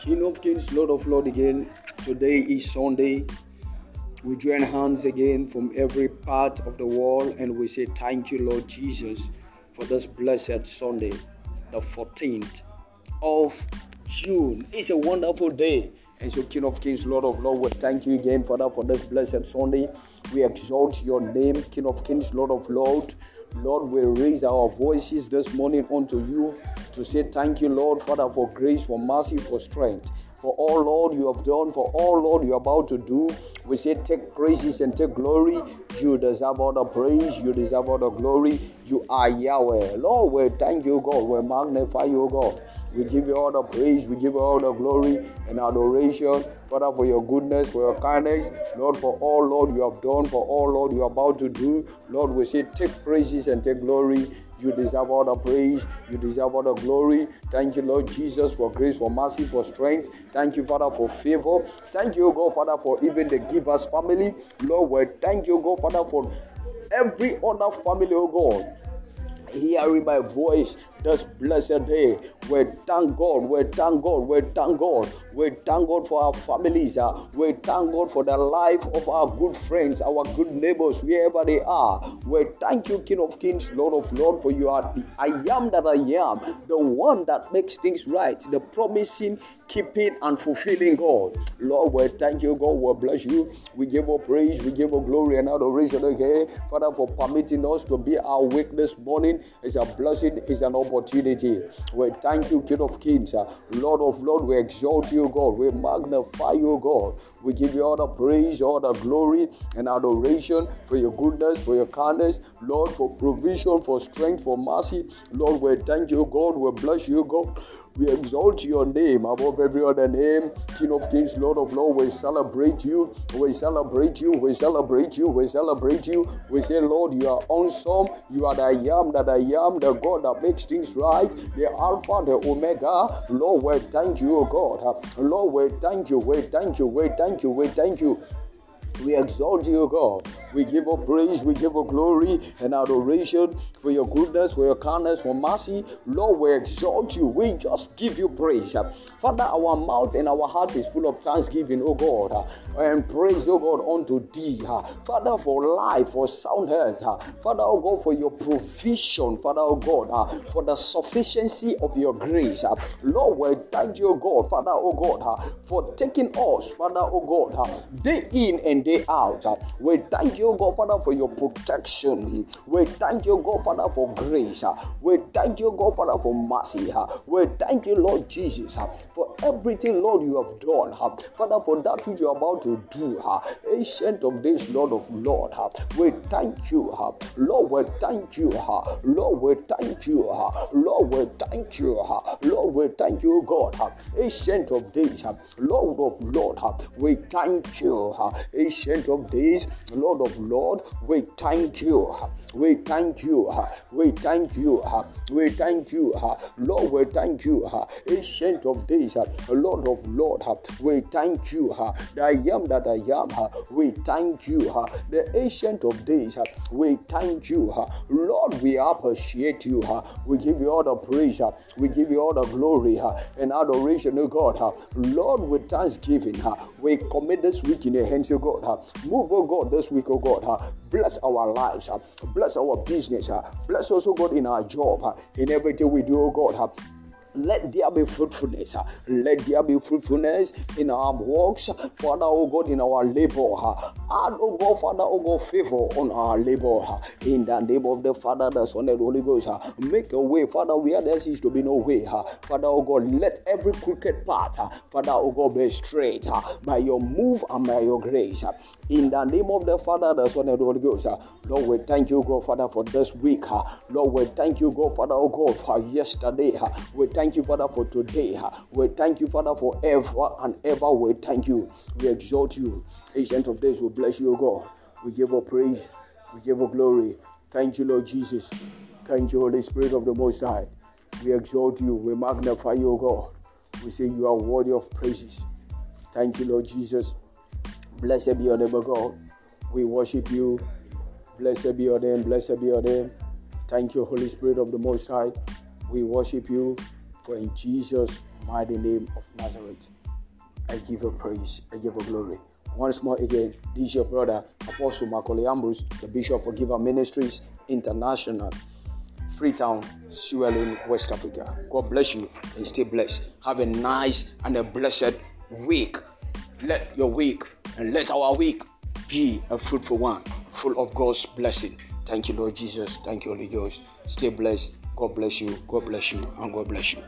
King of Kings, Lord of Lords again. Today is Sunday. We join hands again from every part of the world and we say thank you, Lord Jesus, for this blessed Sunday, the 14th of June. It's a wonderful day. And so, King of Kings, Lord of Lords, we thank you again, Father, for this blessed Sunday. We exalt your name, King of Kings, Lord of Lords. Lord, we raise our voices this morning unto you to say thank you, Lord, Father, for grace, for mercy, for strength. For all, Lord, you have done, for all, Lord, you're about to do. We say, take praises and take glory. You deserve all the praise. You deserve all the glory. You are Yahweh. Lord, we thank you, God. We magnify you, God. We give you all the praise, we give you all the glory and adoration, Father, for your goodness, for your kindness, Lord, for all, Lord, you have done, for all, Lord, you are about to do. Lord, we say, take praises and take glory. You deserve all the praise. You deserve all the glory. Thank you, Lord Jesus, for grace, for mercy, for strength. Thank you, Father, for favor. Thank you, God, Father, for even the givers family. Lord, we thank you, God, Father, for every other family, oh God hearing my voice this blessed day. We thank God, we thank God, we thank God, we thank God for our families, uh, we thank God for the life of our good friends, our good neighbors, wherever they are. We thank you, King of Kings, Lord of Lords, for you are the I am that I am, the one that makes things right, the promising, keeping, and fulfilling God. Lord, we thank you, God, we bless you. We give you praise, we give you glory and adoration again, Father, for permitting us to be awake this morning. It's a blessing, it's an opportunity. We thank you, King of Kings, Lord of Lords. We exalt you, God. We magnify you, God. We give you all the praise, all the glory, and adoration for your goodness, for your kindness, Lord, for provision, for strength, for mercy. Lord, we thank you, God. We bless you, God. We exalt your name above every other name. King of Kings, Lord of Lords, we celebrate you. We celebrate you. We celebrate you. We celebrate you. We say, Lord, you are awesome. You are the I am that I am, the God that makes things right, the Alpha, the Omega. Lord, we thank you, God. Lord, we thank you. We thank you. We thank you. We thank you. We exalt you, God. We give you praise, we give you glory and adoration for your goodness, for your kindness, for mercy. Lord, we exalt you. We just give you praise. Father, our mouth and our heart is full of thanksgiving, oh God, and praise, oh God, unto thee. Father, for life, for sound health. Father, oh God, for your provision, Father, oh God, for the sufficiency of your grace. Lord, we thank you, God, Father, oh God, for taking us, Father, oh God, day in and day out. We thank you, God, Father, for your protection. We thank you, God, Father, for grace. We thank you, God, Father, for mercy. We thank you, Lord Jesus, for everything, Lord, you have done. Father, for that which you're about to do. Ancient of days, Lord of Lord. We thank you. Lord, we thank you. Lord, we thank you. Lord, we thank you. Lord, we thank you, God. Ancient of days, Lord of Lord. We thank you. Ancient of days, Lord of Lord, we thank you. We thank you. We thank you. We thank you. Lord, we thank you. Ancient of days, Lord of Lord, we thank you. The I am that I am, we thank you. The ancient of days, we thank you. Lord, we appreciate you. We give you all the praise. We give you all the glory and adoration, O God. Lord, with thanksgiving, we commit this week in your hands, O God. Move, O God, this week, O God. Bless our lives. Bless our business. Bless us, O God, in our job. In everything we do, O God. Let there be fruitfulness. Let there be fruitfulness in our works, Father, oh God, in our labor. And oh God, Father, oh God, favor on our labor. In the name of the Father, the Son, and the Holy Ghost. Make a way, Father, where there seems to be no way. Father, oh God, let every crooked path, Father, oh God, be straight by your move and by your grace. In the name of the Father, the Son, and the Holy Ghost. Lord, we thank you, God, Father, for this week. Lord, we thank you, God, Father, oh God, for yesterday. We thank you, Father, for today. We thank you, Father, for ever and ever. We thank you. We exalt you. Ancient of days, we bless you, God. We give you praise. We give you glory. Thank you, Lord Jesus. Thank you, Holy Spirit of the Most High. We exalt you. We magnify you, God. We say you are worthy of praises. Thank you, Lord Jesus. Blessed be your name, God. We worship you. Blessed be your name. Blessed be your name. Thank you, Holy Spirit of the Most High. We worship you. For in Jesus' mighty name of Nazareth. I give you praise. I give you glory. Once more again, this is your brother, Apostle Macaulay Ambrose, the Bishop of Giver Ministries International, Freetown, Sierra Leone, West Africa. God bless you and stay blessed. Have a nice and a blessed week. Let your week and let our week be a fruitful one, full of God's blessing. Thank you, Lord Jesus. Thank you, Holy Ghost. Stay blessed. God bless you. God bless you. And God bless you.